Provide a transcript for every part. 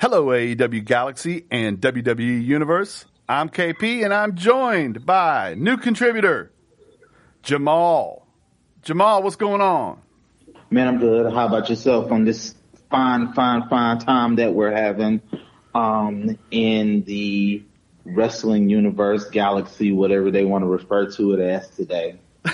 Hello, AEW Galaxy and WWE Universe. I'm KP and I'm joined by new contributor, Jamal. Jamal, what's going on? Man, I'm good. How about yourself on this fine, fine, fine time that we're having um, in the wrestling universe, galaxy, whatever they want to refer to it as today?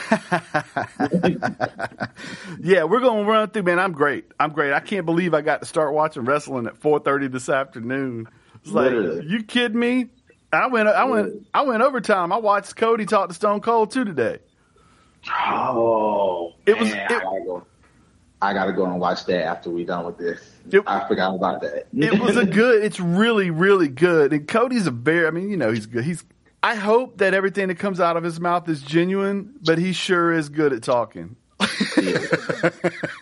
yeah, we're gonna run through. Man, I'm great. I'm great. I can't believe I got to start watching wrestling at 4:30 this afternoon. It's like, Literally. you kidding me? I went. I went. I went overtime. I watched Cody talk to Stone Cold too today. Oh, It was- man, it- I, gotta go, I gotta go and watch that after we done with this. It- I forgot about that. It was a good. It's really, really good. And Cody's a very. I mean, you know, he's good. He's. I hope that everything that comes out of his mouth is genuine, but he sure is good at talking.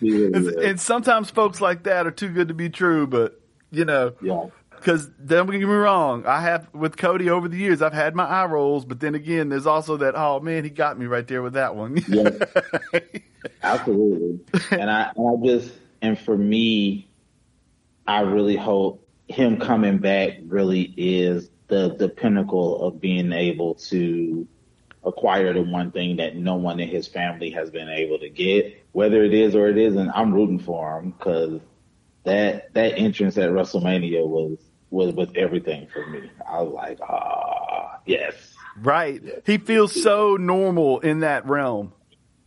He really And, and sometimes folks like that are too good to be true, but you know, yeah. because don't get me wrong, I have with Cody over the years, I've had my eye rolls, but then again, there's also that oh man, he got me right there with that one. Yeah. Absolutely. And I, and I just, and for me, I really hope him coming back really is the, the pinnacle of being able to acquire the one thing that no one in his family has been able to get. Whether it is or it isn't, I'm rooting for him because that, that entrance at WrestleMania was, was, was everything for me. I was like, ah, yes, right. He feels so normal in that realm.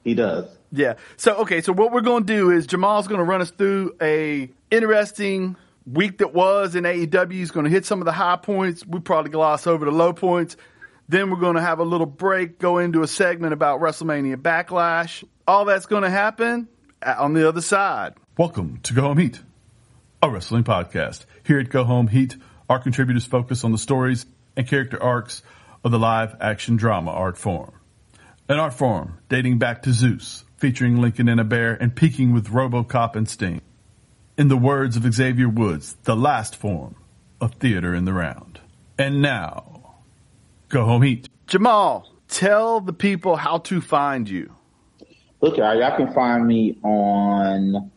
he does. Yeah. So okay. So what we're going to do is Jamal's going to run us through a interesting week that was in AEW. is going to hit some of the high points. We probably gloss over the low points. Then we're going to have a little break, go into a segment about WrestleMania Backlash. All that's going to happen on the other side. Welcome to Go Home Heat, a wrestling podcast. Here at Go Home Heat, our contributors focus on the stories and character arcs of the live action drama art form. An art form dating back to Zeus, featuring Lincoln and a bear and peaking with Robocop and Sting. In the words of Xavier Woods, the last form of theater in the round. And now, go home heat. Jamal, tell the people how to find you. Look, y'all, y'all can find me on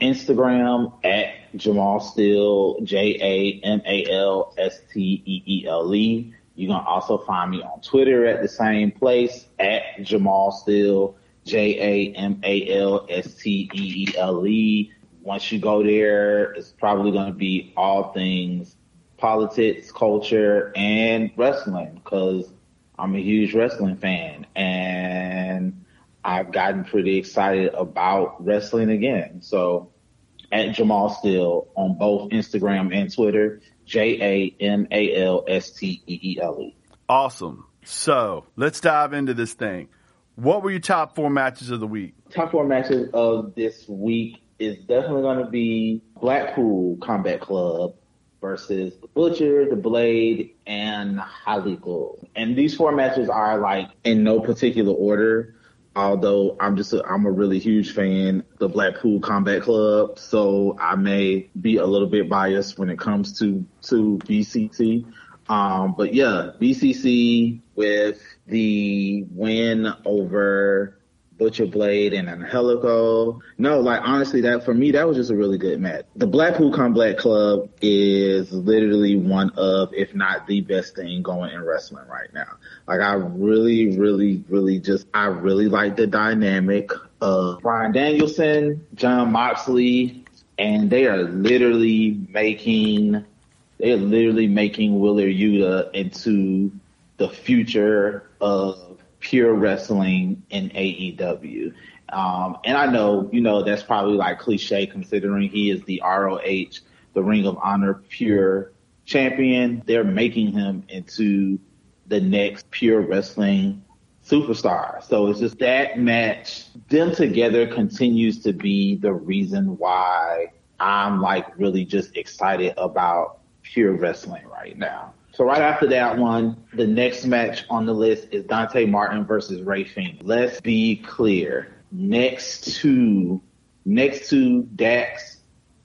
Instagram at Jamal Steele, J A M A L S T E E L E. You can also find me on Twitter at the same place at Jamal Steele, J A M A L S T E E L E. Once you go there, it's probably going to be all things politics, culture, and wrestling because I'm a huge wrestling fan and I've gotten pretty excited about wrestling again. So at Jamal Steele on both Instagram and Twitter, J A M A L S T E E L E. Awesome. So let's dive into this thing. What were your top four matches of the week? Top four matches of this week is definitely going to be Blackpool Combat Club versus the Butcher, the Blade, and Angelico. And these four matches are like in no particular order. Although I'm just a, I'm a really huge fan of the Blackpool Combat Club, so I may be a little bit biased when it comes to to BCC. Um, but yeah, BCC with the win over Butcher Blade and Angelico. No, like honestly, that for me, that was just a really good match. The Blackpool Combat Club is literally one of, if not the best thing going in wrestling right now. Like I really, really, really just, I really like the dynamic of Bryan Danielson, Jon Moxley, and they are literally making, they are literally making Wheeler Yuta into the future of pure wrestling in AEW. Um, and I know, you know, that's probably like cliche considering he is the ROH, the Ring of Honor pure champion. They're making him into the next pure wrestling superstar. So it's just that match, them together continues to be the reason why I'm like really just excited about pure wrestling right now. So right after that one, the next match on the list is Dante Martin versus Rey Fenix. Let's be clear. Next to next to Dax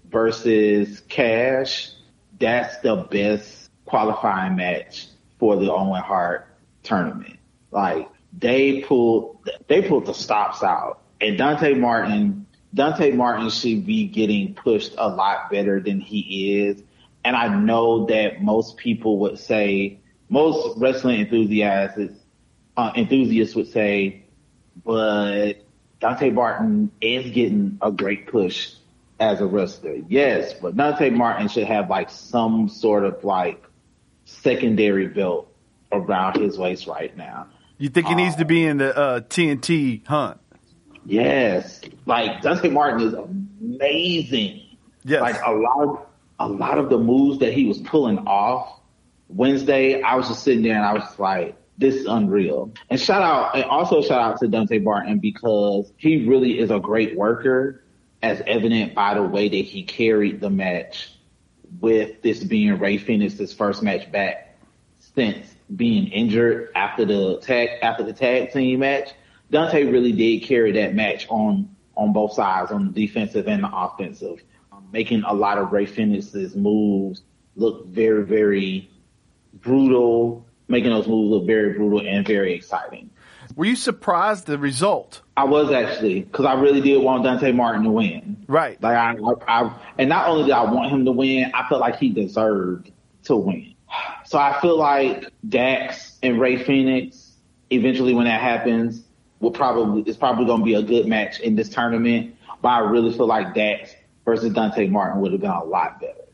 versus Cash, that's the best qualifying match for the Owen Hart tournament. Like they pulled they pulled the stops out. And Dante Martin Dante Martin should be getting pushed a lot better than he is and I know that most people would say, most wrestling enthusiasts, uh, enthusiasts would say, but Dante Martin is getting a great push as a wrestler. Yes, but Dante Martin should have like some sort of like secondary belt around his waist right now. You think he needs to be in the uh, TNT hunt? Yes, like Dante Martin is amazing. Yes. Like a lot of a lot of the moves that he was pulling off Wednesday, I was just sitting there and I was like, this is unreal. And shout out, and also shout out to Dante Martin because he really is a great worker, as evident by the way that he carried the match with this being Rey Fenix's first match back since being injured after the tag after the tag team match. Dante really did carry that match on on both sides, on the defensive and the offensive, making a lot of Rey Fenix's moves look very, very brutal, making those moves look very brutal and very exciting. Were you surprised the result? I was actually because I really did want Dante Martin to win. Right. Like I, I, I, and not only did I want him to win, I felt like he deserved to win. So I feel like Dax and Rey Fenix eventually when that happens, will probably it's probably going to be a good match in this tournament. But I really feel like Dax versus Dante Martin would have been a lot better.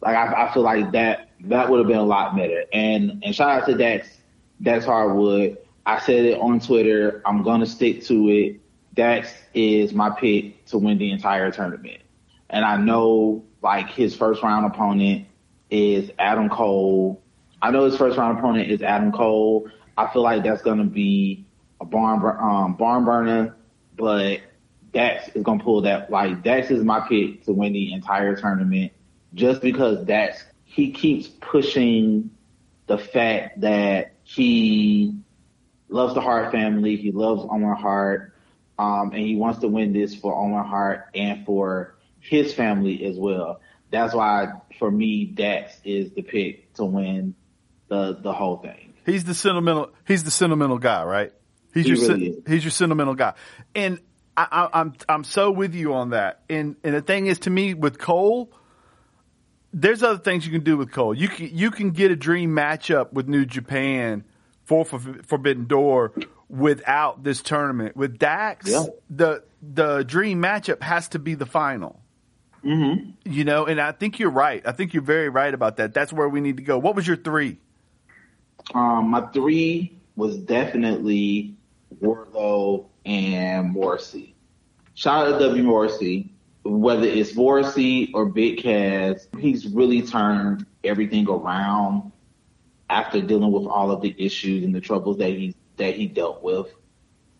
Like I, I feel like that that would have been a lot better. And and shout out to Dax Dax Harwood. I said it on Twitter. I'm gonna stick to it. Dax is my pick to win the entire tournament. And I know like his first round opponent is Adam Cole. I know his first round opponent is Adam Cole. I feel like that's gonna be a barn um, barn burner, but Dax is gonna pull that. Like Dax is my pick to win the entire tournament, just because Dax he keeps pushing the fact that he loves the Hart family, he loves Owen Hart, um, and he wants to win this for Owen Hart and for his family as well. That's why, for me, Dax is the pick to win the the whole thing. He's the sentimental. He's the sentimental guy, right? He's He your really sen- he's your sentimental guy, and I, I, I'm I'm so with you on that. And and the thing is, to me, with Cole, there's other things you can do with Cole. You can you can get a dream matchup with New Japan for, for Forbidden Door without this tournament. With Dax, Yeah. the the dream matchup has to be the final. Mm-hmm. You know, and I think you're right. I think you're very right about that. That's where we need to go. What was your three? Um, my three was definitely Wardlow and Morrissey. Shout out to W. Morrissey. Whether it's Morrissey or Big Cass, he's really turned everything around after dealing with all of the issues and the troubles that he that he dealt with.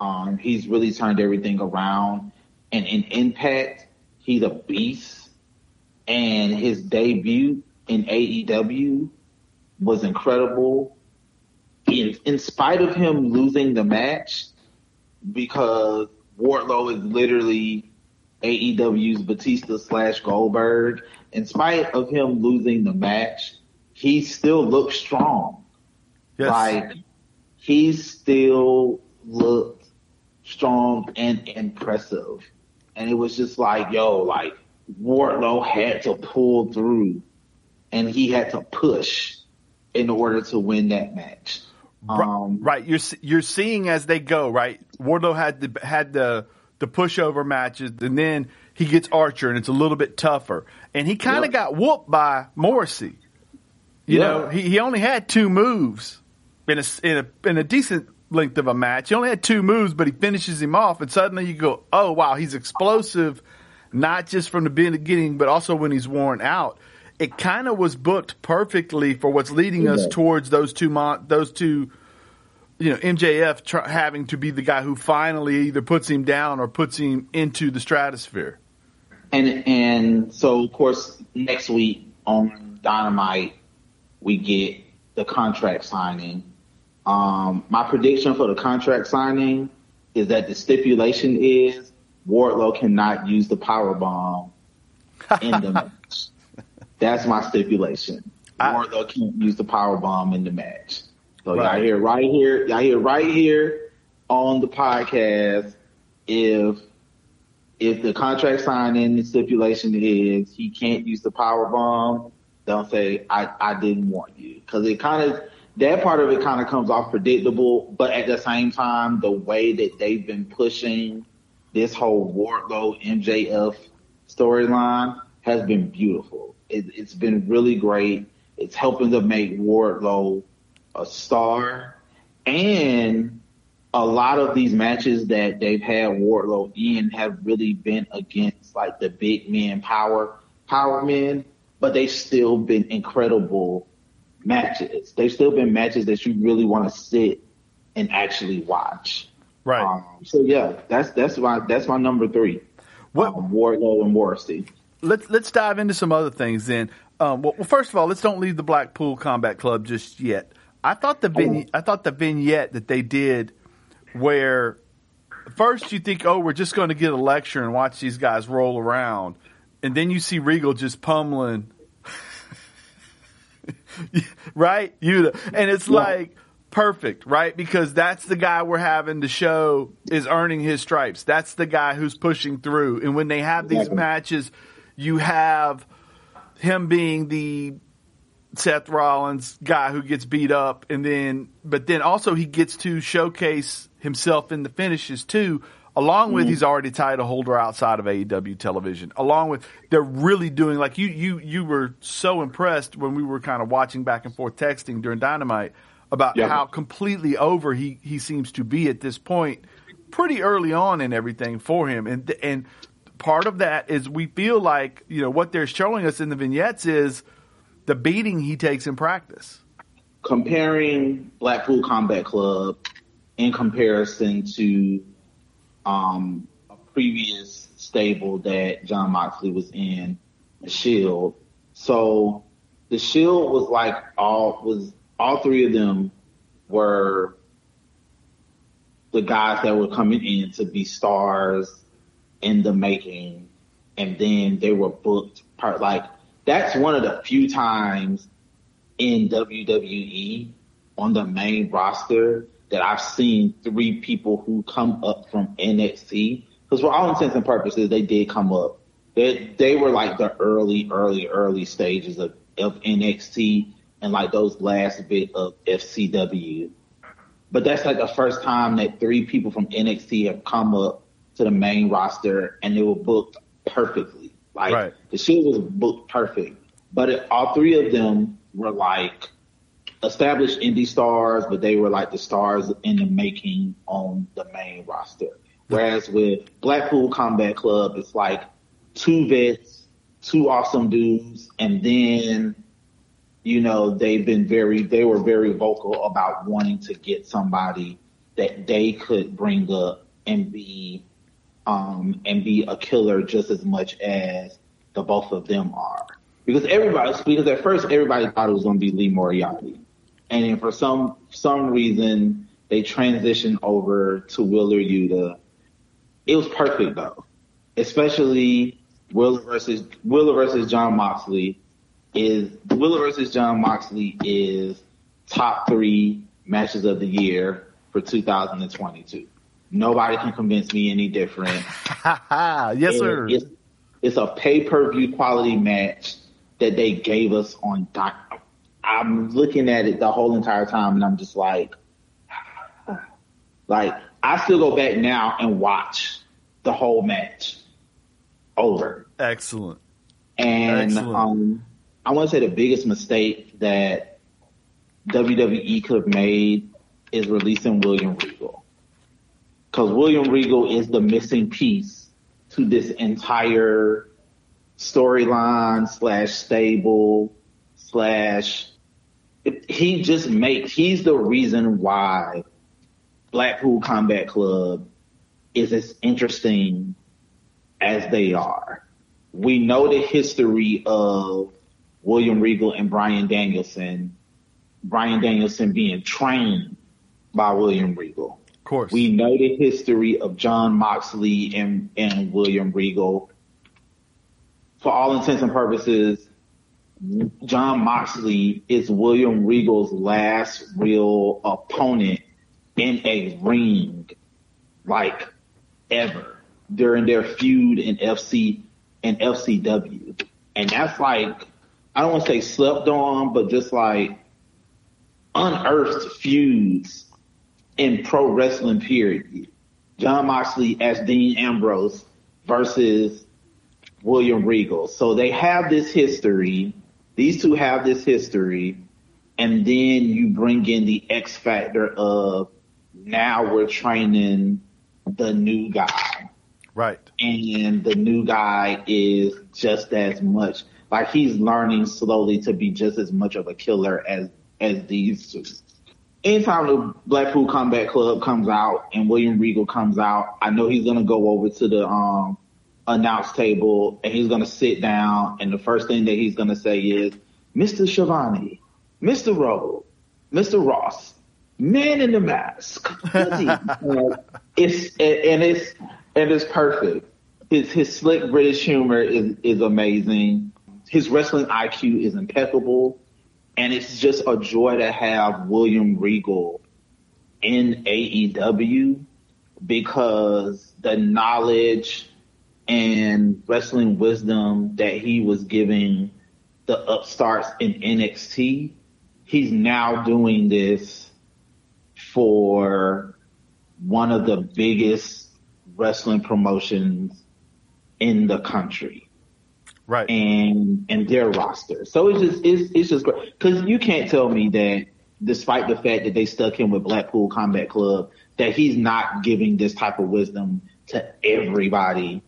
Um, he's really turned everything around, and in Impact, he's a beast. And his debut in AEW was incredible. In, in spite of him losing the match, because Wardlow is literally AEW's Batista slash Goldberg. In spite of him losing the match, he still looked strong. Yes. Like he still looked strong and impressive. And it was just like, yo, like Wardlow had to pull through and he had to push in order to win that match. Um, right, you're you're seeing as they go. Right, Wardlow had the had the the pushover matches, and then he gets Archer, and it's a little bit tougher. And he kind of Yep. got whooped by Morrissey. You Yeah. know, he, he only had two moves in a in a in a decent length of a match. He only had two moves, but he finishes him off, and suddenly you go, "Oh wow, he's explosive." Not just from the beginning, but also when he's worn out. It kind of was booked perfectly for what's leading us towards those two mon- those two you know, MJF tr- having to be the guy who finally either puts him down or puts him into the stratosphere. And and so of course next week on Dynamite we get the contract signing. Um, my prediction for the contract signing is that the stipulation is Wardlow cannot use the power bomb in the. That's my stipulation. I- can't use the power bomb in the match. So Right. y'all hear right here, y'all hear right here on the podcast if if the contract signing the stipulation is he can't use the power bomb, Don't say I I didn't want you because it kind of that part of it kind of comes off predictable, but at the same time, the way that they've been pushing this whole Wardlow MJF storyline has been beautiful. It, has been really great. It's helping to make Wardlow a star, and a lot of these matches that they've had Wardlow in have really been against like the big men power power men, but they've still been incredible matches. They've still been matches that you really want to sit and actually watch. Right. Um, so yeah, that's that's my that's my number three. What um, Wardlow and Morrissey. Let's let's dive into some other things then. Um, well, well, first of all, let's don't leave the Blackpool Combat Club just yet. I thought the vign- oh. I thought the vignette that they did, where first you think, oh, we're just going to get a lecture and watch these guys roll around, and then you see Regal just pummeling right? You and it's yeah. like perfect, right? Because that's the guy we're having to show is earning his stripes. That's the guy who's pushing through. And when they have these exactly. matches, you have him being the Seth Rollins guy who gets beat up and then but then also he gets to showcase himself in the finishes too along with mm-hmm. he's already title holder outside of AEW television. Along with they're really doing like you you you were so impressed when we were kind of watching back and forth texting during Dynamite about how completely over he he seems to be at this point, pretty early on in everything for him, and and part of that is we feel like you know what they're showing us in the vignettes is the beating he takes in practice. Comparing Blackpool Combat Club in comparison to um, a previous stable that Jon Moxley was in, the Shield. So the Shield was like all was all three of them were the guys that were coming in to be stars in the making, and then they were booked part like that's one of the few times in WWE on the main roster that I've seen three people who come up from NXT, because for all intents and purposes, they did come up. They they were like the early, early, early stages of, of NXT and like those last bit of FCW. But that's like the first time that three people from NXT have come up to the main roster and they were booked perfectly. Like right. the show was booked perfect. But it, all three of them were like established indie stars, but they were like the stars in the making on the main roster. Whereas with Blackpool Combat Club, it's like two vets, two awesome dudes, and then, you know, they've been very, they were very vocal about wanting to get somebody that they could bring up and be, um, and be a killer just as much as the both of them are. Because everybody, because at first everybody thought it was going to be Lee Moriarty and then for some some reason they transitioned over to Wheeler Yuta. It was perfect though, especially Wheeler versus Wheeler versus Jon Moxley is Wheeler versus Jon Moxley is top three matches of the year for 2022. Nobody can convince me any different. yes, sir. It's, it's a pay per view quality match that they gave us on doc, I'm looking at it the whole entire time and I'm just like, like I still go back now and watch the whole match over. Excellent. And Excellent. um, I want to say the biggest mistake that WWE could have made is releasing William Regal. Because William Regal is the missing piece to this entire storyline slash stable slash he just makes he's the reason why Blackpool Combat Club is as interesting as they are. We know the history of William Regal and Bryan Danielson, Bryan Danielson being trained by William Regal. Course. We know the history of Jon Moxley and, and William Regal. For all intents and purposes, Jon Moxley is William Regal's last real opponent in a ring, like ever during their feud in FC and FCW, and that's like I don't want to say slept on, but just like unearthed feuds in pro wrestling period. Jon Moxley as Dean Ambrose versus William Regal. So they have this history. These two have this history. And then you bring in the X factor of now we're training the new guy. Right. And the new guy is just as much like he's learning slowly to be just as much of a killer as as these two. Anytime the Blackpool Combat Club comes out and William Regal comes out, I know he's gonna go over to the um announce table and he's gonna sit down and the first thing that he's gonna say is, Mr. Schiavone, Mr. Rowe, Mr. Ross, Man in the Mask. it's and it's and it's perfect. His his slick British humor is is amazing. His wrestling IQ is impeccable, and it's just a joy to have William Regal in AEW because the knowledge and wrestling wisdom that he was giving the upstarts in NXT, he's now doing this for one of the biggest wrestling promotions in the country. Right. And and their roster. So it's just it's it's just great. Cause you can't tell me that despite the fact that they stuck him with Blackpool Combat Club, that he's not giving this type of wisdom to everybody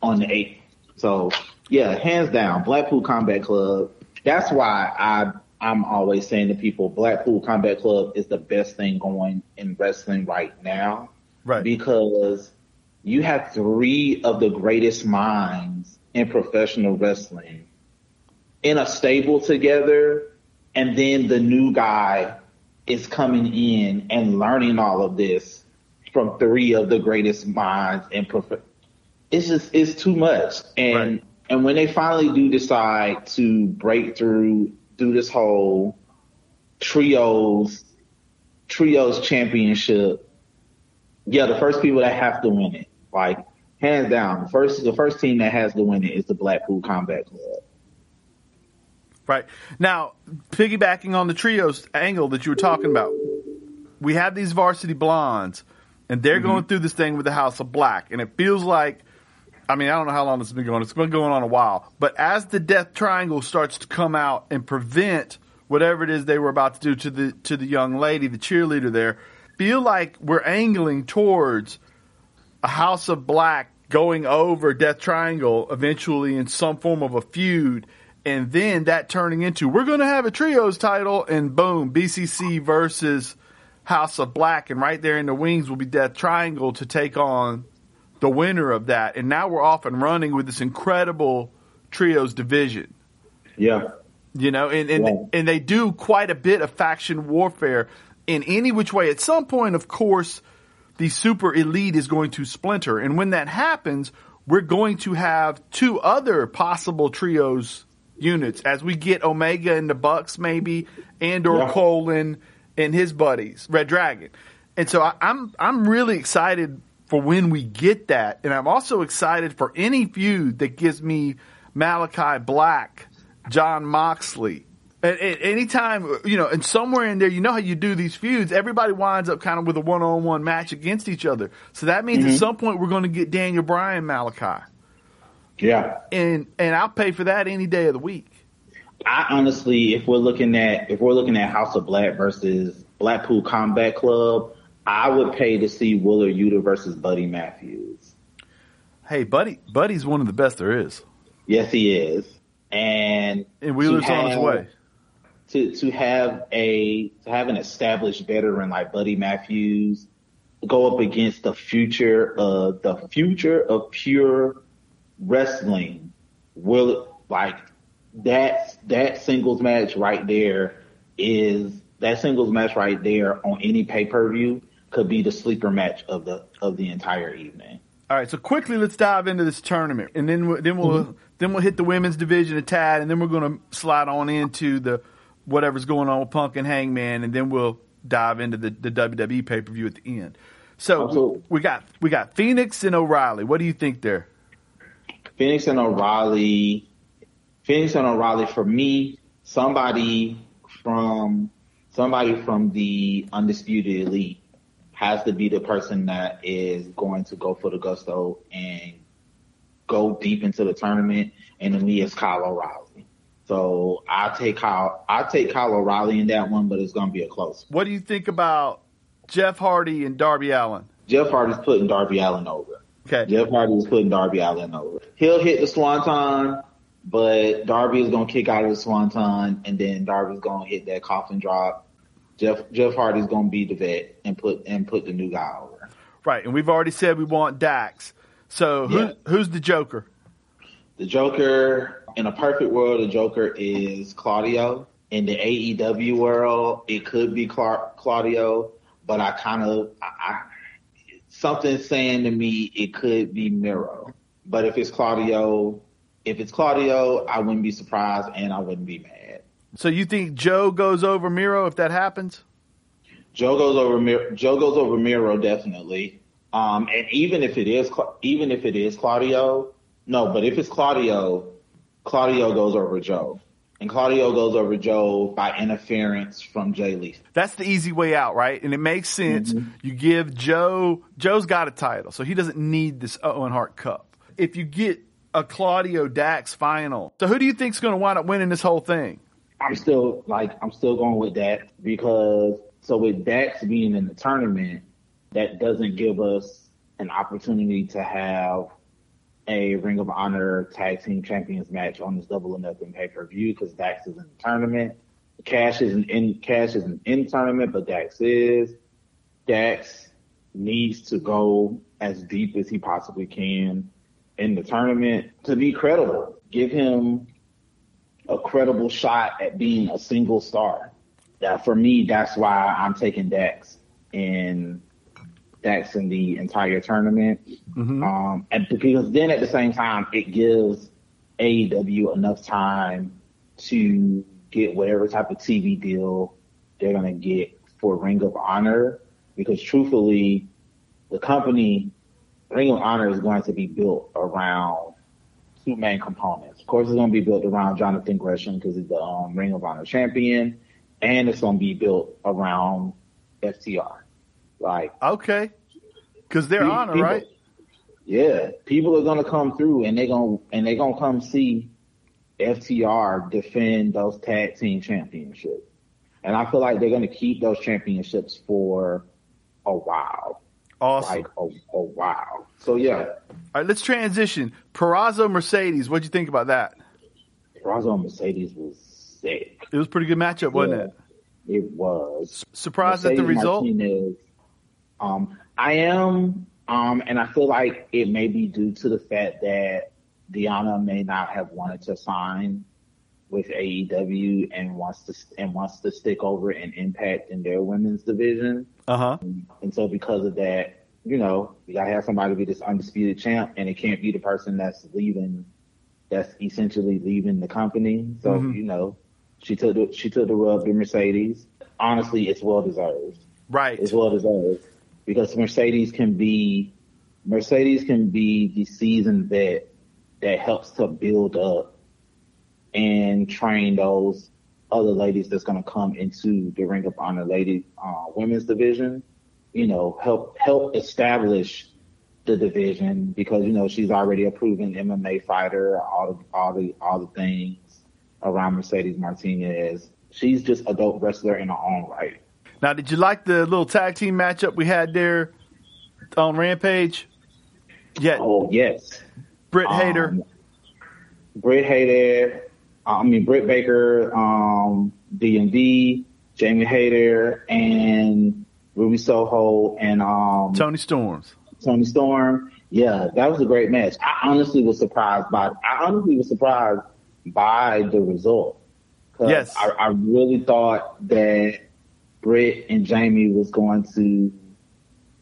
on the eight. So yeah, hands down, Blackpool Combat Club. That's why I I'm always saying to people, Blackpool Combat Club is the best thing going in wrestling right now. Right. Because you have three of the greatest minds in professional wrestling in a stable together, and then the new guy is coming in and learning all of this from three of the greatest minds in prof. It's just it's too much, and Right. and when they finally do decide to break through, do this whole trios trios championship, yeah, the first people that have to win it, like hands down, the first the first team that has to win it is the Blackpool Combat Club. Right. Now, piggybacking on the trios angle that you were talking about, we have these varsity blondes, and they're mm-hmm. going through this thing with the House of Black, and it feels like, I mean, I don't know how long this has been going. It's been going on a while, but as the Death Triangle starts to come out and prevent whatever it is they were about to do to the to the young lady, the cheerleader there, feel like we're angling towards House of Black going over Death Triangle eventually in some form of a feud, and then that turning into we're going to have a trios title, and boom, BCC versus House of Black, and right there in the wings will be Death Triangle to take on the winner of that, and now we're off and running with this incredible trios division. Yeah. You know, and and, Yeah. and they do quite a bit of faction warfare in any which way. At some point, of course, the super elite is going to splinter. And when that happens, we're going to have two other possible trios units as we get Omega and the Bucks maybe and or Yeah. Colin and his buddies, Red Dragon. And so I, I'm I'm really excited for when we get that. And I'm also excited for any feud that gives me Malakai Black, Jon Moxley. Anytime, you know, and somewhere in there, you know how you do these feuds, everybody winds up kind of with a one on one match against each other. So that means at mm-hmm. some point we're going to get Daniel Bryan Malakai. Yeah. And, and I'll pay for that any day of the week. I honestly, if we're looking at if we're looking at House of Black versus Blackpool Combat Club, I would pay to see Wheeler Yuta versus Buddy Matthews. Hey, Buddy, Buddy's one of the best there is. Yes, he is. And And Wheeler's on his way. To to have a to have an established veteran like Buddy Matthews go up against the future of the future of pure wrestling will like that that singles match right there is that singles match right there on any pay per view could be the sleeper match of the of the entire evening. All right, so quickly let's dive into this tournament, and then we'll, then we'll mm-hmm. then we'll hit the women's division of Tad, and then we're going to slide on into the whatever's going on with Punk and Hangman, and then we'll dive into the, the WWE pay per view at the end. So Absolutely. we got we got Fenix and O'Reilly. What do you think there? Fenix and O'Reilly, Fenix and O'Reilly for me, somebody from somebody from the undisputed elite has to be the person that is going to go for the gusto and go deep into the tournament. And to me, it's Kyle O'Reilly. So I take Kyle. I take Kyle O'Reilly in that one, but it's going to be a close. What do you think about Jeff Hardy and Darby Allin? Jeff Hardy's putting Darby Allin over. Okay. Jeff Hardy is putting Darby Allin over. He'll hit the swanton, but Darby is going to kick out of the swanton, and then Darby's going to hit that coffin drop. Jeff Jeff Hardy's going to be the vet and put and put the new guy over. Right, and we've already said we want Dax. So who, Yeah. who's the Joker? The Joker, in a perfect world, the Joker is Claudio. In the AEW world, it could be Cla- Claudio, but I kind of, something's saying to me it could be Miro. But if it's Claudio, if it's Claudio, I wouldn't be surprised and I wouldn't be mad. So you think Joe goes over Miro if that happens? Joe goes over Mir- Joe goes over Miro definitely. Um, and even if it is even if it is Claudio, no, but if it's Claudio, Claudio goes over Joe, and Claudio goes over Joe by interference from Jay Lee. That's the easy way out, right? And it makes sense. Mm-hmm. You give Joe, Joe's got a title, so he doesn't need this Owen Hart Cup. If you get a Claudio Dax final, so who do you think's going to wind up winning this whole thing? I'm still like I'm still going with that because so with Dax being in the tournament, that doesn't give us an opportunity to have a Ring of Honor Tag Team Champions match on this Double or Nothing pay per view because Dax is in the tournament. Cash isn't in Cash isn't in tournament, but Dax is. Dax needs to go as deep as he possibly can in the tournament to be credible. Give him a credible shot at being a single star. That for me, that's why I'm taking Dax in Dax in the entire tournament. Um, and because then at the same time, it gives AEW enough time to get whatever type of TV deal they're gonna get for Ring of Honor. Because truthfully, the company Ring of Honor is going to be built around two main components. Of course, it's going to be built around Jonathan Gresham because he's the um, Ring of Honor champion, and it's going to be built around FTR. Like, Okay, because they're pe- honor, right? Yeah, people are going to come through, and they're going to and they're going to come see FTR defend those tag team championships. And I feel like they're going to keep those championships for a while, Awesome. like a, a while. So yeah, All right, let's transition. Purrazzo Mercedes, what'd you think about that? Razo Mercedes was sick. It was a pretty good matchup, wasn't Yeah. it? It was. Surprised at the result? Martinez, um, I am, um, and I feel like it may be due to the fact that Deonna may not have wanted to sign with AEW and wants to and wants to stick over and impact in their women's division. Uh huh. And so because of that, you know, you gotta have somebody be this undisputed champ and it can't be the person that's leaving that's essentially leaving the company. So, Mhm. you know, she took the she took the rub to Mercedes. Honestly, it's well deserved. Right. It's well deserved. Because Mercedes can be Mercedes can be the season vet that helps to build up and train those other ladies that's going to come into the Ring of Honor lady uh, women's division. You know, help help establish the division because you know she's already a proven MMA fighter. All the all the all the things around Mercedes Martinez. She's just a dope wrestler in her own right. Now, did you like the little tag team matchup we had there on Rampage? Yeah, Oh yes, Britt Hader. Um, Britt Hader, I mean Britt Baker, um, D and D, Jamie Hayter and Ruby Soho and um, Toni Storms. Toni Storm. Yeah, that was a great match. I honestly was surprised by. I honestly was surprised by the result. Yes. I, I really thought that Britt and Jamie was going to.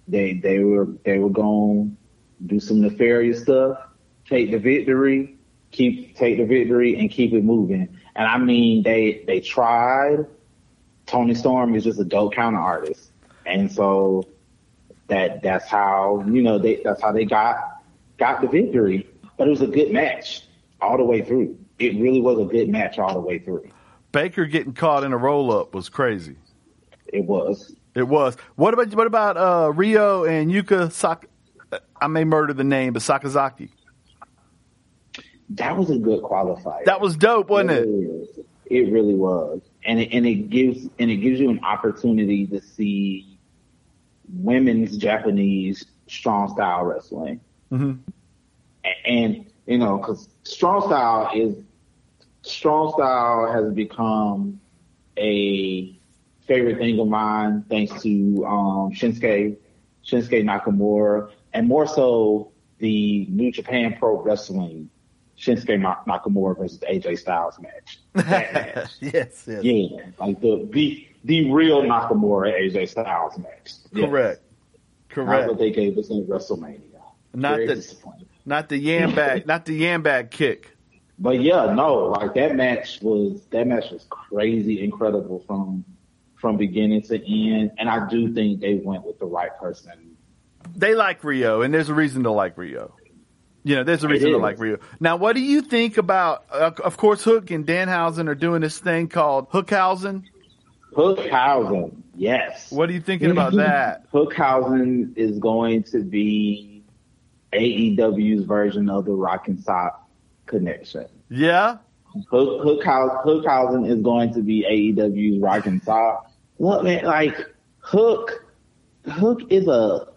They they were they were going to do some nefarious stuff, take the victory, keep take the victory, and keep it moving. And I mean, they they tried. Toni Storm is just a dope counter artist, and so that that's how you know they that's how they got got the victory. But it was a good match all the way through. it really was a good match all the way through. Baker getting caught in a roll up was crazy. It was. It was. What about what about uh, Riho and Yuka Sak? I may murder the name, but Sakazaki. That was a good qualifier. That was dope, wasn't it? It, it really was, and it, and it gives and it gives you an opportunity to see women's Japanese strong style wrestling, mm-hmm. and, and you know because strong style is strong style has become a favorite thing of mine thanks to um, Shinsuke Shinsuke Nakamura, and more so the New Japan Pro Wrestling Shinsuke Nakamura versus AJ Styles match. Match. yes, yes. Yeah, like the the the real Nakamura AJ Styles match. Yes. Correct. Correct. Not what they gave us in WrestleMania. Not Very the not the yam bag, not the yam bag kick. But yeah, no, like that match was that match was crazy, incredible from from beginning to end, and I do think they went with the right person. They like Riho, and there's a reason to like Riho. You know, there's a reason to like Riho. Now, what do you think about? Uh, of course, Hook and Danhausen are doing this thing called Hookhausen. Hookhausen, yes. What are you thinking about that? Hookhausen is going to be AEW's version of the Rock and Sock connection. Yeah, Hook, Hookhausen, Hookhausen is going to be AEW's Rock and Sock. Look, man, like Hook, Hook is a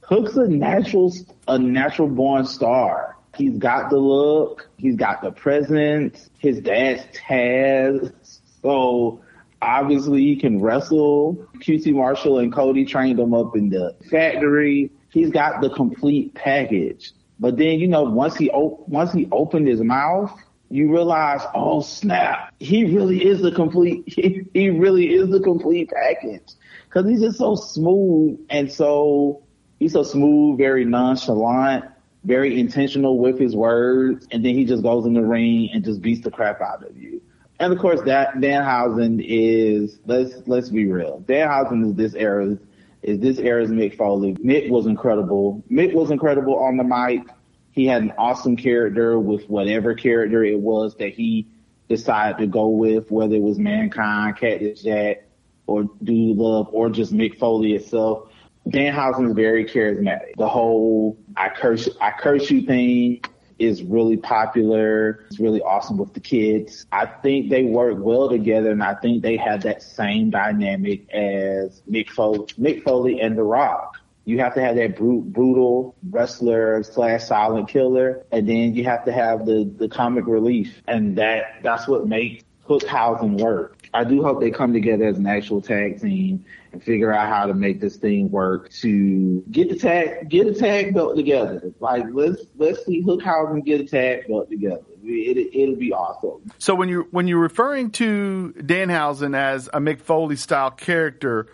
Hook's a natural, a natural born star. He's got the look. He's got the presence. His dad's Taz. So obviously he can wrestle. QT Marshall and Cody trained him up in the factory. He's got the complete package. But then, you know, once he, op- once he opened his mouth, you realize, oh snap, he really is the complete, he, he really is the complete package. Cause he's just so smooth and so, he's so smooth, very nonchalant, very intentional with his words, and then he just goes in the ring and just beats the crap out of you. And of course, that Danhausen is let's let's be real. Danhausen is this era is this era's Mick Foley. Mick was incredible. Mick was incredible on the mic. He had an awesome character with whatever character it was that he decided to go with, whether it was mm-hmm. Mankind, Cactus Jack, or Dude Love, or just Mick Foley itself. Danhausen is very charismatic. The whole I curse I curse you thing is really popular. It's really awesome with the kids. I think they work well together and I think they have that same dynamic as Mick Foley, Mick Foley and The Rock. You have to have that brute, brutal wrestler slash silent killer, and then you have to have the, the comic relief, and that that's what makes Hookhausen work. I do hope they come together as an actual tag team and figure out how to make this thing work to get the tag get a tag belt together. Like let's let's see Hookhausen get a tag belt together. It, it'll be awesome. So when you when you're referring to Danhausen as a Mick Foley style character,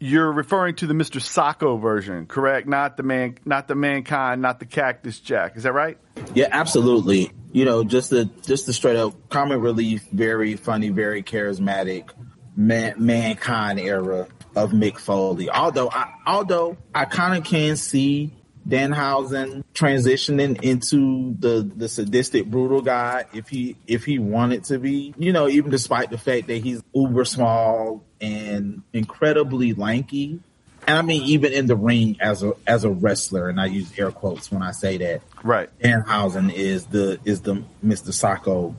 you're referring to the Mr. Socko version, correct? Not the man, not the mankind, not the Cactus Jack. Is that right? Yeah, absolutely. You know, just the just the straight up comic relief, very funny, very charismatic, man, mankind era of Mick Foley. Although, I, although I kind of can see Danhausen transitioning into the the sadistic, brutal guy if he if he wanted to be. You know, even despite the fact that he's uber small and incredibly lanky. And I mean, even in the ring as a as a wrestler, and I use air quotes when I say that. Right. Danhausen is the is the Mr. Socko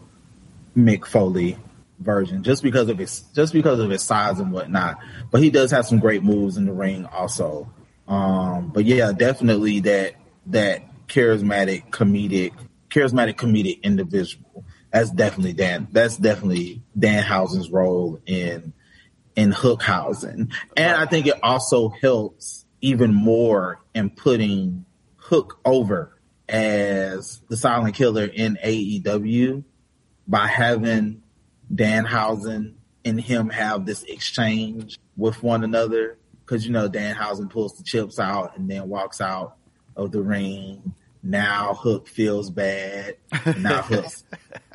Mick Foley version, just because of his just because of his size and whatnot. But he does have some great moves in the ring also. Um, but yeah, definitely that that charismatic comedic charismatic comedic individual. That's definitely Dan. That's definitely Danhausen's role in in Hookhausen. And I think it also helps even more in putting Hook over as the silent killer in AEW by having Danhausen and him have this exchange with one another. Cause you know, Danhausen pulls the chips out and then walks out of the ring. Now Hook feels bad. Now Hook's,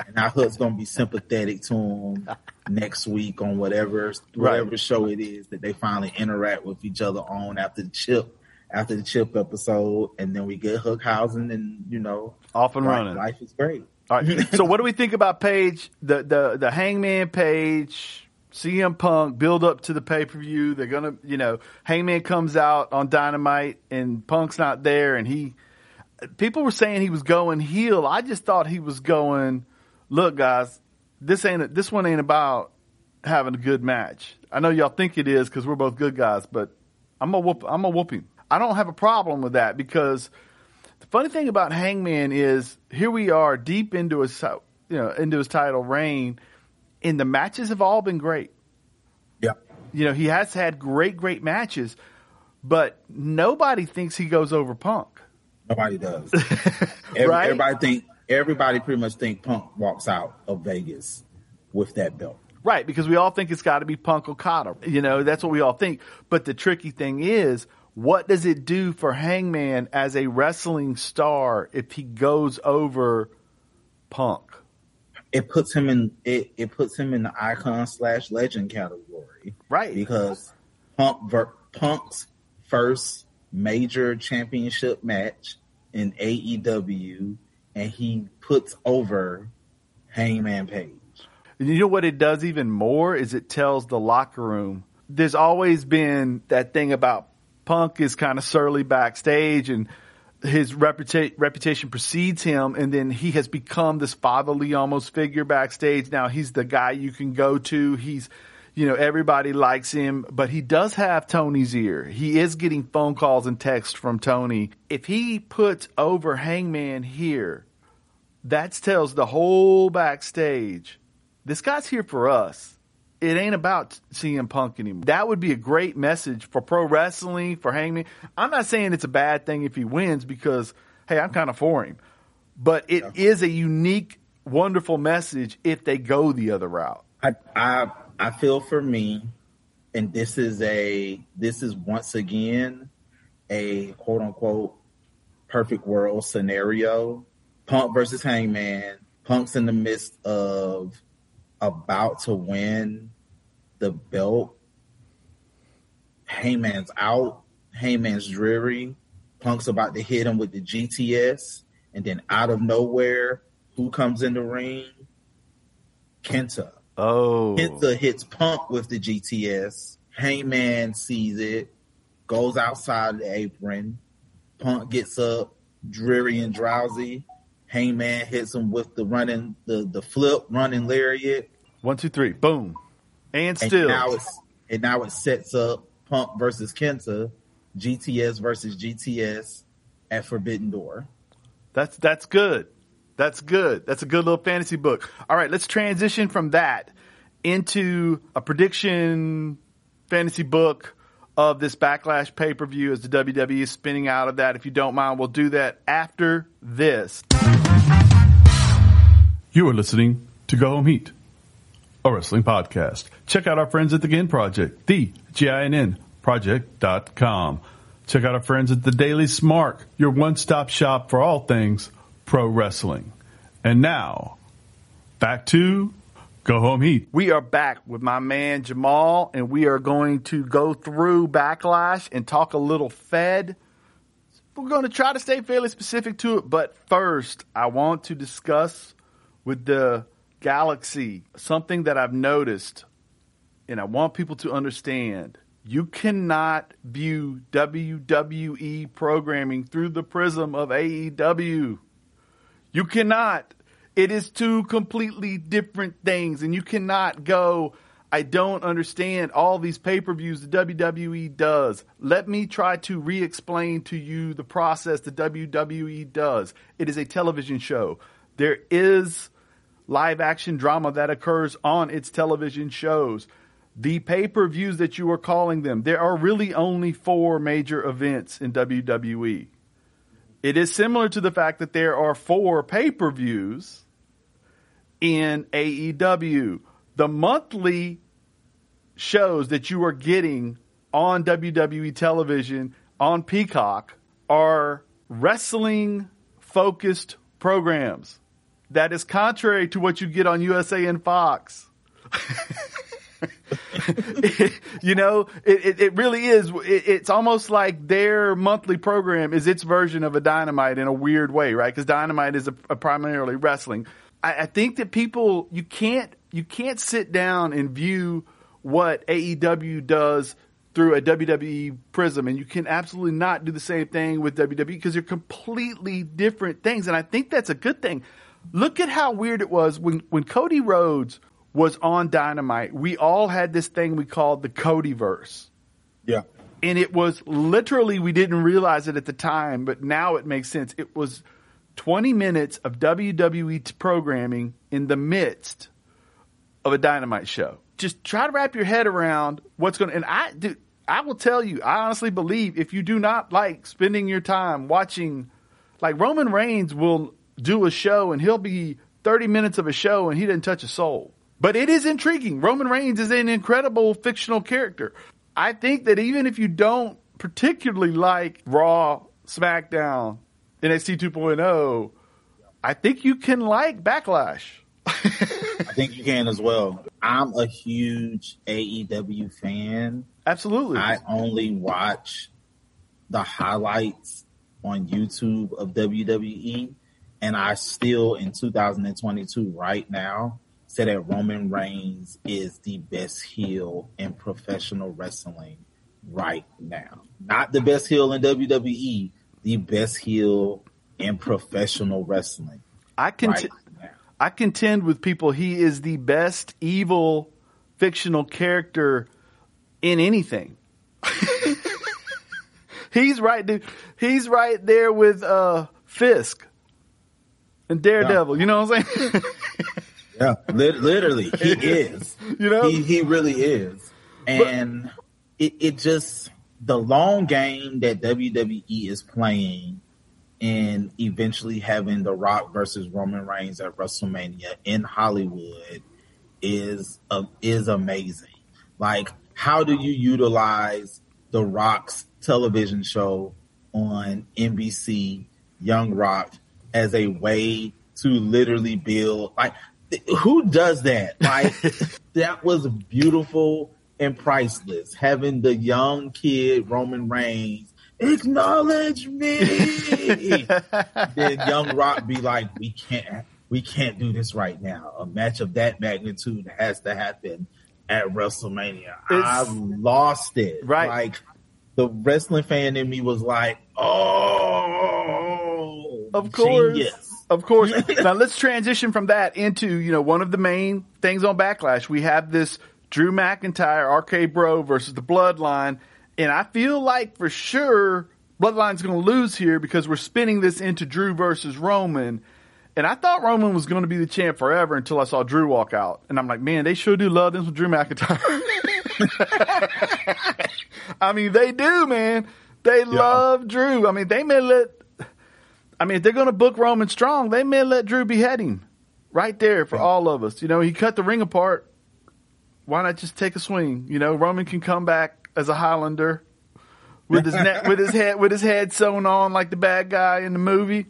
and now Hook's gonna be sympathetic to him next week on whatever whatever show it is that they finally interact with each other on after the chip after the chip episode, and then we get Hookhausen and you know, Off and life, running. life is great. All right. so what do we think about Page, the the the Hangman Page, CM Punk build up to the pay per view? They're gonna, you know, Hangman comes out on Dynamite and Punk's not there, and he. People were saying he was going heel. I just thought he was going. Look, guys, this ain't this one ain't about having a good match. I know y'all think it is because we're both good guys, but I'm a whoop. I'm a whooping. I don't have a problem with that because the funny thing about Hangman is here we are deep into his you know into his title reign, and the matches have all been great. Yeah, you know he has had great great matches, but nobody thinks he goes over Punk. Nobody does. Every, right? Everybody think everybody pretty much think Punk walks out of Vegas with that belt. Right, because we all think it's got to be Punk Okada. You know, that's what we all think. But the tricky thing is, what does it do for Hangman as a wrestling star if he goes over Punk? It puts him in it. It puts him in the icon slash legend category, right? Because Punk Punk's first major championship match in AEW, and he puts over Hangman Page. You know what it does even more is it tells the locker room. There's always been that thing about Punk is kind of surly backstage and his reputa- reputation precedes him and then he has become this fatherly almost figure backstage. Now he's the guy you can go to. He's, you know, everybody likes him, but he does have Tony's ear. He is getting phone calls and texts from Tony. If he puts over Hangman here, that tells the whole backstage this guy's here for us. It ain't about CM Punk anymore. That would be a great message for pro wrestling, for Hangman. I'm not saying it's a bad thing if he wins because, hey, I'm kind of for him. But it yeah. is a unique, wonderful message if they go the other route. I, I I feel for me, and this is a this is once again a quote unquote perfect world scenario. Punk versus Hangman. Punk's in the midst of about to win the belt. Hangman's out. Hangman's dreary. Punk's about to hit him with the GTS. And then out of nowhere, who comes in the ring? Kenta. Oh. Kenta hits Punk with the GTS. Hangman sees it, goes outside the apron. Punk gets up, dreary and drowsy. Hangman hits him with the running, the, the flip running lariat. One, two, three, boom, and still. And now and now it sets up Punk versus Kenta, GTS versus GTS at Forbidden Door. That's that's good. That's good. That's a good little fantasy book. All right, let's transition from that into a prediction fantasy book of this backlash pay per view as the WWE is spinning out of that. If you don't mind, we'll do that after this. You are listening to Go Home Heat a wrestling podcast. Check out our friends at the Ginn Project, the G-I-N-N project.com. Check out our friends at the Daily Smark, your one-stop shop for all things pro wrestling. And now, back to Go Home Heat. We are back with my man Jamal, and we are going to go through Backlash and talk a little Fed. We're going to try to stay fairly specific to it, but first, I want to discuss with the Galaxy, something that I've noticed, and I want people to understand you cannot view WWE programming through the prism of AEW. You cannot. It is two completely different things, and you cannot go. I don't understand all these pay per views the WWE does. Let me try to re explain to you the process the WWE does. It is a television show. There is live action drama that occurs on its television shows. The pay per views that you are calling them, there are really only four major events in WWE. It is similar to the fact that there are four pay per views in AEW. The monthly shows that you are getting on WWE television on Peacock are wrestling focused programs that is contrary to what you get on USA and Fox. you know, it, it, it really is. It, it's almost like their monthly program is its version of a Dynamite in a weird way, right? Because Dynamite is a, a primarily wrestling. I, I think that people you can't you can't sit down and view what AEW does through a WWE prism, and you can absolutely not do the same thing with WWE because they're completely different things. And I think that's a good thing. Look at how weird it was when when Cody Rhodes was on Dynamite. We all had this thing we called the Codyverse. Yeah. And it was literally, we didn't realize it at the time, but now it makes sense. It was 20 minutes of WWE programming in the midst of a Dynamite show. Just try to wrap your head around what's going to, and I do, I will tell you, I honestly believe if you do not like spending your time watching, like Roman Reigns will do a show and he'll be 30 minutes of a show and he didn't touch a soul. But it is intriguing. Roman Reigns is an incredible fictional character. I think that even if you don't particularly like Raw, SmackDown, NXT 2.0, I think you can like Backlash. I think you can as well. I'm a huge AEW fan. Absolutely. I only watch the highlights on YouTube of WWE, and I still in 2022 right now say that Roman Reigns is the best heel in professional wrestling right now. Not the best heel in WWE, the best heel in professional wrestling. I can right I contend with people he is the best evil fictional character in anything. he's right dude. He's right there with uh Fisk and Daredevil, yeah. you know what I'm saying? yeah, literally he is. You know? He he really is. And but, it it just the long game that WWE is playing and eventually having The Rock versus Roman Reigns at WrestleMania in Hollywood is uh, is amazing. Like, how do you utilize The Rock's television show on NBC, Young Rock, as a way to literally build like who does that? Like that was beautiful and priceless. Having the young kid Roman Reigns acknowledge me. then Young Rock be like, we can't, we can't do this right now. A match of that magnitude has to happen at WrestleMania. I lost it. Right. Like the wrestling fan in me was like, oh, of course. Genius. Of course. now let's transition from that into, you know, one of the main things on Backlash. We have this Drew McIntyre, RK Bro versus the Bloodline and I feel like for sure Bloodline's going to lose here because we're spinning this into Drew versus Roman. And I thought Roman was going to be the champ forever until I saw Drew walk out. And I'm like, man, they sure do love this with Drew McIntyre. I mean, they do, man. They yeah. love Drew. I mean, they may let, I mean, if they're going to book Roman strong, they may let Drew behead him right there for all of us. You know, he cut the ring apart. Why not just take a swing? You know, Roman can come back as a Highlander with his neck, with his head with his head sewn on like the bad guy in the movie.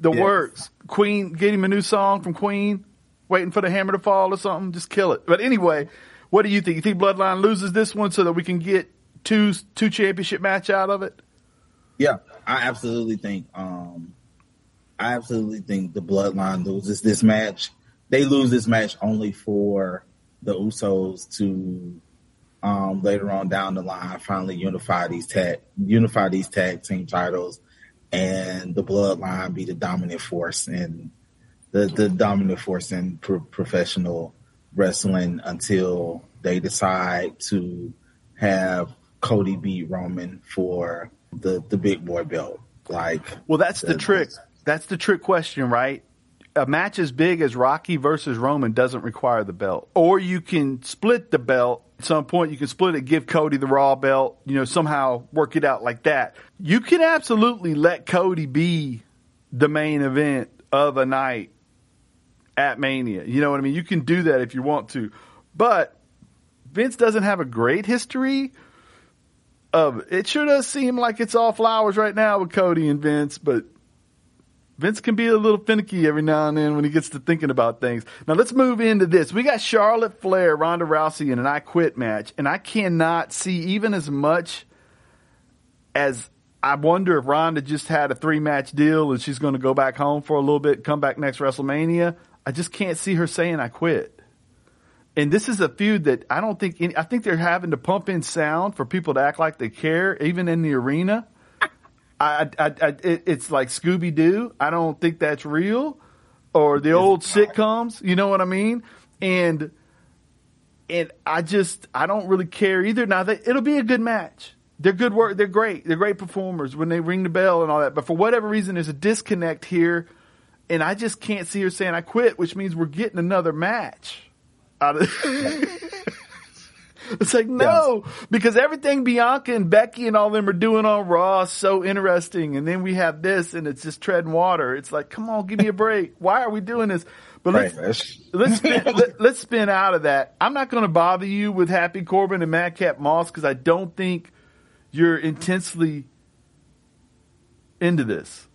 The yes. works. Queen get him a new song from Queen, waiting for the hammer to fall or something. Just kill it. But anyway, what do you think? You think Bloodline loses this one so that we can get two two championship match out of it? Yeah, I absolutely think. Um, I absolutely think the Bloodline loses this match. They lose this match only for the Usos to um, later on down the line finally unify these tag unify these tag team titles and the bloodline be the dominant force and the, the dominant force in pro- professional wrestling until they decide to have Cody beat Roman for the the big boy belt. Like, well, that's the, the trick. That's the trick question, right? A match as big as Rocky versus Roman doesn't require the belt, or you can split the belt at some point you can split it, give Cody the Raw belt, you know, somehow work it out like that. You can absolutely let Cody be the main event of a night at Mania. You know what I mean? You can do that if you want to. But Vince doesn't have a great history of it sure does seem like it's all flowers right now with Cody and Vince, but Vince can be a little finicky every now and then when he gets to thinking about things. Now let's move into this. We got Charlotte Flair, Ronda Rousey in an I Quit match, and I cannot see even as much as I wonder if Ronda just had a three match deal and she's going to go back home for a little bit, come back next WrestleMania. I just can't see her saying I quit. And this is a feud that I don't think any, I think they're having to pump in sound for people to act like they care, even in the arena. I, I, I it, it's like Scooby Doo. I don't think that's real, or the old sitcoms. You know what I mean? And and I just I don't really care either. Now they, it'll be a good match. They're good work. They're great. They're great performers when they ring the bell and all that. But for whatever reason, there's a disconnect here, and I just can't see her saying I quit, which means we're getting another match out of. It's like no, because everything Bianca and Becky and all them are doing on Raw is so interesting, and then we have this, and it's just treading water. It's like, come on, give me a break. Why are we doing this? But let's Right, let's spin, let, let's spin out of that. I'm not going to bother you with Happy Corbin and Madcap Moss because I don't think you're intensely into this.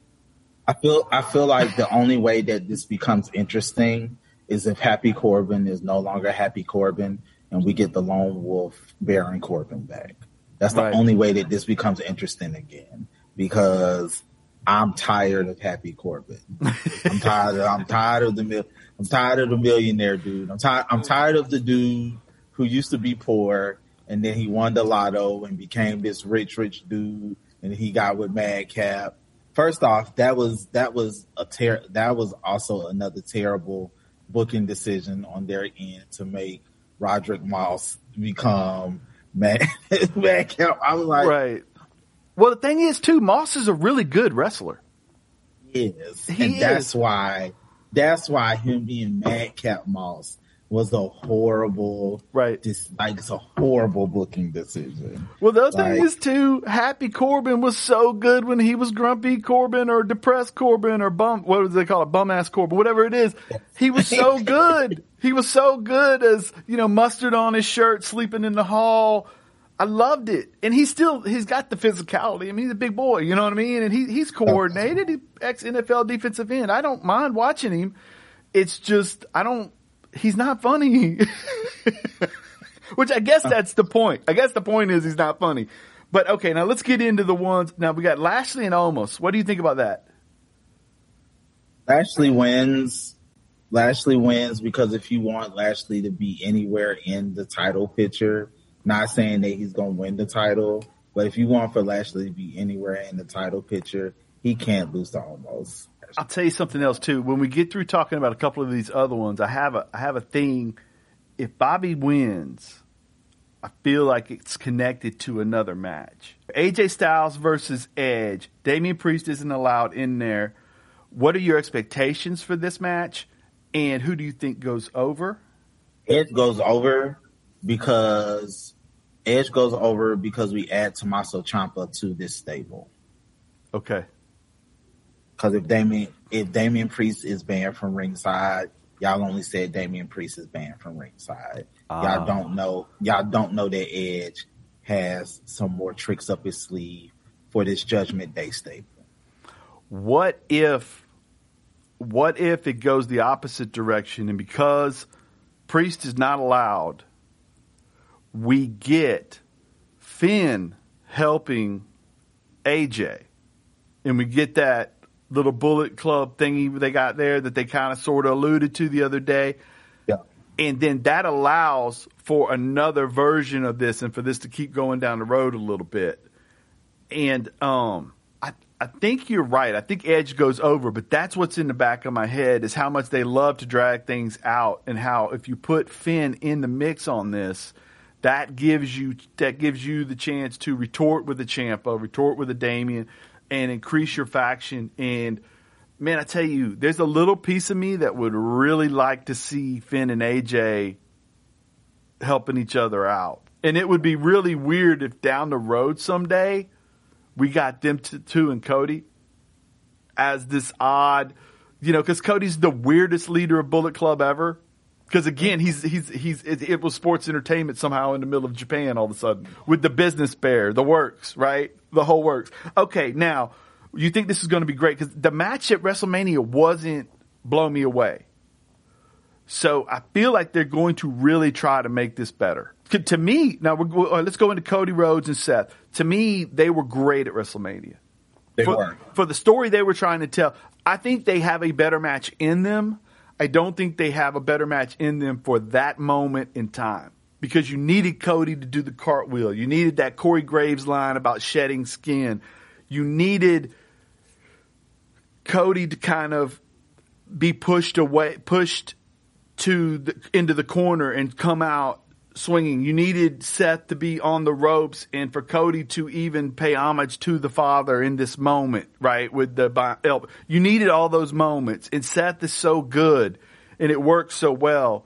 I feel I feel like the only way that this becomes interesting is if Happy Corbin is no longer Happy Corbin and we get mm-hmm. the lone wolf Baron Corbin back. That's the Right. only way that this becomes interesting again because I'm tired of Happy Corbin. I'm tired of I'm tired of the I'm tired of the millionaire dude. I'm tired I'm tired of the dude who used to be poor and then he won the lotto and became this rich rich dude and he got with Madcap. First off, that was that was a ter- that was also another terrible booking decision on their end to make Riddick Moss become Mad Madcap. I was like, Right. Well, the thing is, too, Moss is a really good wrestler. is. He and that's why that's why him being Madcap Moss was a horrible Right. This like it's a horrible booking decision. Well, the other thing is too, Happy Corbin was so good when he was grumpy Corbin or depressed Corbin or bum, what do they call it? Bum ass Corbin, whatever it is. He was so good. He was so good as, you know, mustard on his shirt, sleeping in the hall. I loved it. And he's still, he's got the physicality. I mean, he's a big boy, you know what I mean? And he, he's coordinated. Ex NFL defensive end. I don't mind watching him. It's just, I don't, he's not funny. Which I guess that's the point. I guess the point is he's not funny. But okay, now let's get into the ones. Now we got Lashley and Omos. What do you think about that? Lashley wins. Lashley wins because if you want Lashley to be anywhere in the title picture, not saying that he's going to win the title, but if you want for Lashley to be anywhere in the title picture, he can't lose to Omos. I'll tell you something else too. When we get through talking about a couple of these other ones, I have a I have a thing. If Bobby wins, I feel like it's connected to another match. AJ Styles versus Edge. Damian Priest isn't allowed in there. What are your expectations for this match? And who do you think goes over? Edge goes over because Edge goes over because we add Tommaso Ciampa to this stable. Okay. Because if Damian if Damian Priest is banned from ringside, y'all only said Damian Priest is banned from ringside. Ah. Y'all don't know y'all don't know that Edge has some more tricks up his sleeve for this Judgment Day stable. what if what if it goes the opposite direction? And because priest is not allowed we get finn helping aj and we get that little bullet club thingy they got there that they kind of sort of alluded to the other day. Yeah. and then that allows for another version of this and for this to keep going down the road a little bit. And um I think you're right. I think Edge goes over, but that's what's in the back of my head is how much they love to drag things out and how if you put Finn in the mix on this, that gives you that gives you the chance to retort with the Ciampa, retort with the Damian, and increase your faction. And man, I tell you, there's a little piece of me that would really like to see Finn and AJ helping each other out. And it would be really weird if down the road someday we got them t- two and Cody as this odd, you know, because Cody's the weirdest leader of Bullet Club ever. Because again, he's he's he's it, it was sports entertainment somehow in the middle of Japan all of a sudden with the business bear, the works, right, the whole works. Okay, now you think this is going to be great because the match at WrestleMania wasn't blow me away. So I feel like they're going to really try to make this better. To me, now we're, let's go into Cody Rhodes and Seth. To me, they were great at WrestleMania. They for, were. for the story they were trying to tell. I think they have a better match in them. I don't think they have a better match in them for that moment in time because you needed Cody to do the cartwheel. You needed that Corey Graves line about shedding skin. You needed Cody to kind of be pushed away, pushed to the, into the corner and come out swinging. You needed Seth to be on the ropes and for Cody to even pay homage to the father in this moment, right? With the you needed all those moments and Seth is so good and it works so well.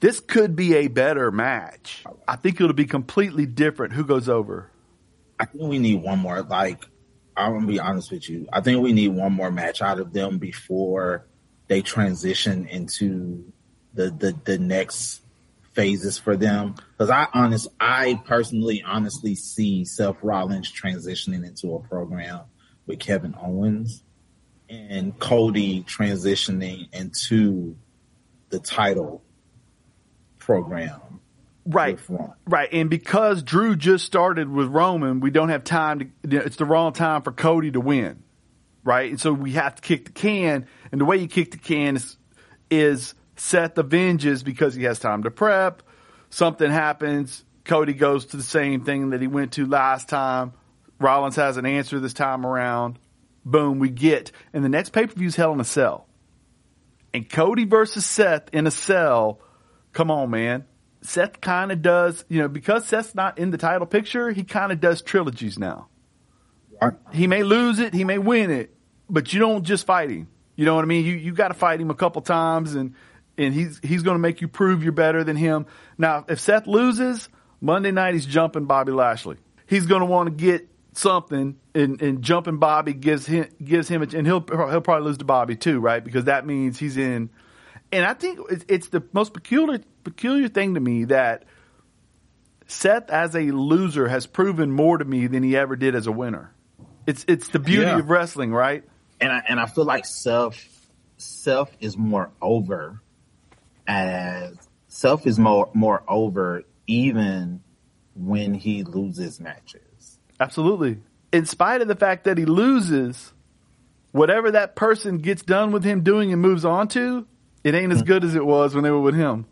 This could be a better match. I think it'll be completely different. Who goes over? I think we need one more. Like, I'm gonna be honest with you. I think we need one more match out of them before they transition into the the, the next phases for them. Because I honest, I personally honestly see Seth Rollins transitioning into a program with Kevin Owens and Cody transitioning into the title program. Right. Right. And because Drew just started with Roman, we don't have time to, it's the wrong time for Cody to win. Right. And so we have to kick the can. And the way you kick the can is, is Seth avenges because he has time to prep. Something happens. Cody goes to the same thing that he went to last time. Rollins has an answer this time around. Boom, we get. And the next pay per view is Hell in a Cell. And Cody versus Seth in a cell. Come on, man. Seth kind of does, you know, because Seth's not in the title picture, he kind of does trilogies now. Right. He may lose it, he may win it, but you don't just fight him. You know what I mean? You you got to fight him a couple times, and and he's he's going to make you prove you're better than him. Now, if Seth loses Monday night, he's jumping Bobby Lashley. He's going to want to get something, and, and jumping Bobby gives him gives him, a, and he'll he'll probably lose to Bobby too, right? Because that means he's in. And I think it's, it's the most peculiar peculiar thing to me that Seth as a loser has proven more to me than he ever did as a winner. It's it's the beauty yeah. of wrestling, right? And I and I feel like Seth Seth is more over as Seth is more more over even when he loses matches. Absolutely. In spite of the fact that he loses, whatever that person gets done with him doing and moves on to, it ain't as mm-hmm. good as it was when they were with him.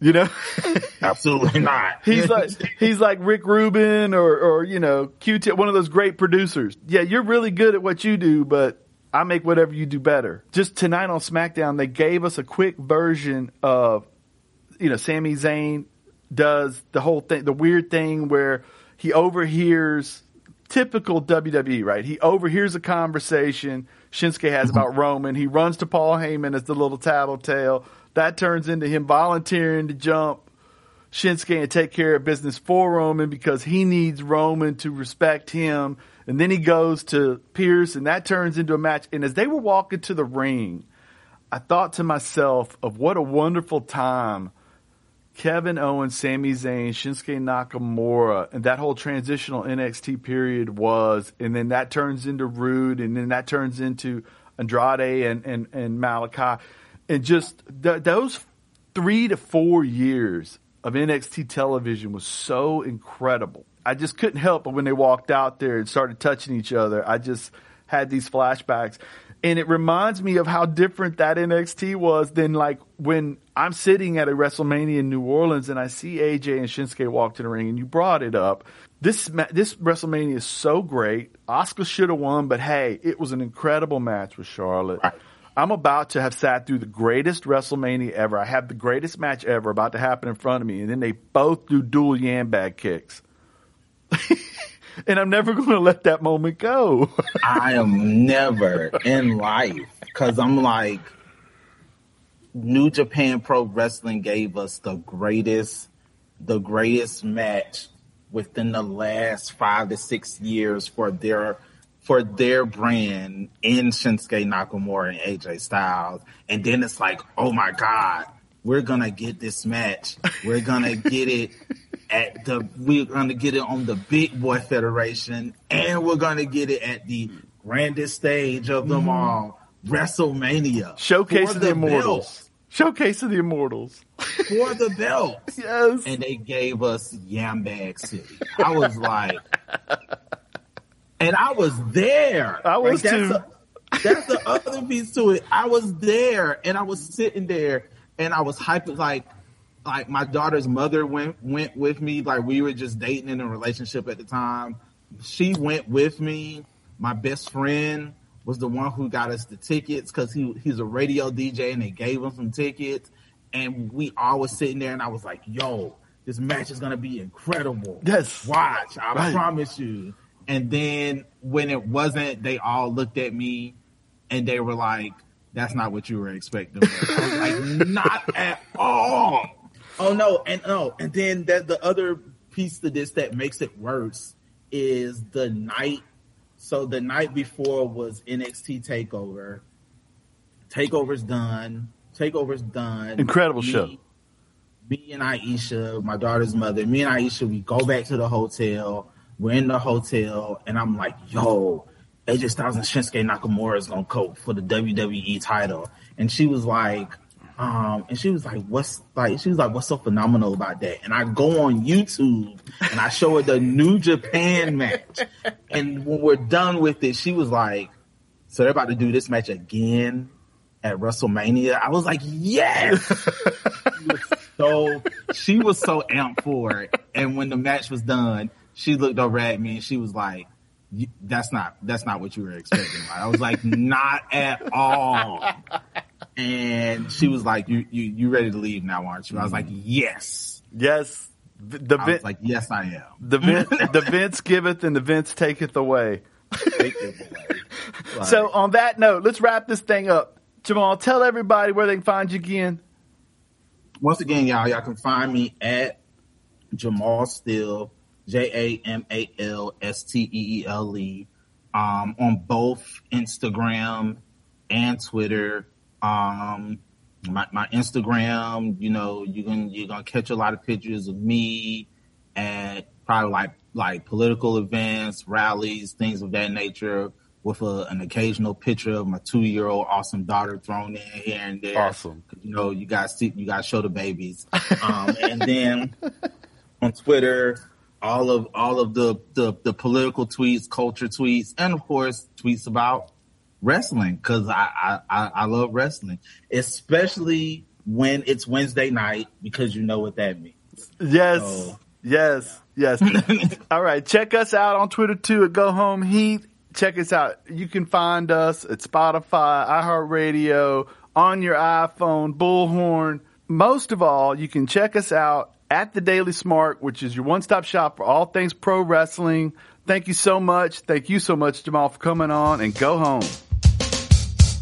You know? Absolutely not. he's like he's like Rick Rubin or or you know, Q Tip, one of those great producers. Yeah, you're really good at what you do, but I make whatever you do better. Just tonight on SmackDown, they gave us a quick version of, you know, Sami Zayn does the whole thing, the weird thing where he overhears typical WWE, right? He overhears a conversation Shinsuke has about mm-hmm. Roman. He runs to Paul Heyman as the little tattletale. That turns into him volunteering to jump Shinsuke and take care of business for Roman because he needs Roman to respect him and then he goes to Pierce, and that turns into a match. And as they were walking to the ring, I thought to myself of what a wonderful time Kevin Owens, Sami Zayn, Shinsuke Nakamura, and that whole transitional NXT period was. And then that turns into Roode, and then that turns into Andrade and, and, and Malakai. And just th- those three to four years of NXT television was so incredible. I just couldn't help but when they walked out there and started touching each other, I just had these flashbacks. And it reminds me of how different that NXT was than like when I'm sitting at a WrestleMania in New Orleans and I see AJ and Shinsuke walk to the ring and you brought it up. This this WrestleMania is so great. Asuka should have won, but hey, it was an incredible match with Charlotte. Right. I'm about to have sat through the greatest WrestleMania ever. I have the greatest match ever about to happen in front of me, and then they both do dual yam bag kicks. and I'm never going to let that moment go. I am never in life because I'm like, New Japan Pro Wrestling gave us the greatest, the greatest match within the last five to six years for their for their brand in Shinsuke Nakamura and AJ Styles. And then it's like, oh my God, we're gonna get this match. We're gonna get it at the we're gonna get it on the Big Boy Federation, and we're gonna get it at the grandest stage of them mm-hmm. all, WrestleMania. Showcase of the, Immortals. belt. Showcase of the Immortals. For the belt. Yes. and they gave us Yambag City. I was like, and I was there. I was that's too. The, that's the other piece to it. I was there, and I was sitting there, and I was hyped. like, like my daughter's mother went went with me. Like we were just dating in a relationship at the time. She went with me. My best friend was the one who got us the tickets because he he's a radio DJ, and they gave him some tickets and we all was sitting there and I was like, yo, this match is gonna be incredible. Yes. Watch, I Right. promise you. And then when it wasn't, they all looked at me and they were like, that's not what you were expecting. I was like, not at all. Oh no, and no, and then that the other piece to this that makes it worse is the night. So the night before was NXT Takeover. Takeover's done. Takeover's done. Incredible Me- show. Me and Aisha, my daughter's mother, me and Aisha, we go back to the hotel. We're in the hotel, and I'm like, yo, AJ Styles and Shinsuke Nakamura is gonna cope for the WWE title. And she was like, um, and she was like, what's like, she was like, what's so phenomenal about that? And I go on YouTube and I show her the New Japan match. And when we're done with it, she was like, so they're about to do this match again at WrestleMania. I was like, yes. She was so she was so amped for it. And when the match was done, she looked over at me and she was like, "That's not that's not what you were expecting." I was like, "Not at all." And she was like, "You you you ready to leave now, aren't you?" I was like, "Yes." Yes. The I Vin- was like, "Yes, I am." the Vin- the Vince giveth and the Vince taketh away. Take away. Like, So on that note, let's wrap this thing up. Jamal, tell everybody where they can find you again. once again, y'all, y'all can find me at Jamal Steele, J A M A L S T E E L E, um, on both Instagram and Twitter. Um, my, my Instagram, you know, you can you're gonna catch a lot of pictures of me at probably like like political events, rallies, things of that nature, with a, an occasional picture of my two year old awesome daughter thrown in here and there Awesome. you know, you guys see, you guys show the babies. Um, and then on Twitter, all of all of the, the the political tweets, culture tweets, and of course tweets about wrestling because I, I I love wrestling, especially when it's Wednesday night because you know what that means. Yes. So- Yes. Yes. All right. Check us out on Twitter too at Go Home Heat. Check us out. You can find us at Spotify, iHeartRadio, on your iPhone, Bullhorn. Most of all, you can check us out at the Daily Smark, which is your one-stop shop for all things pro wrestling. Thank you so much. Thank you so much, Jamal, for coming on and go home.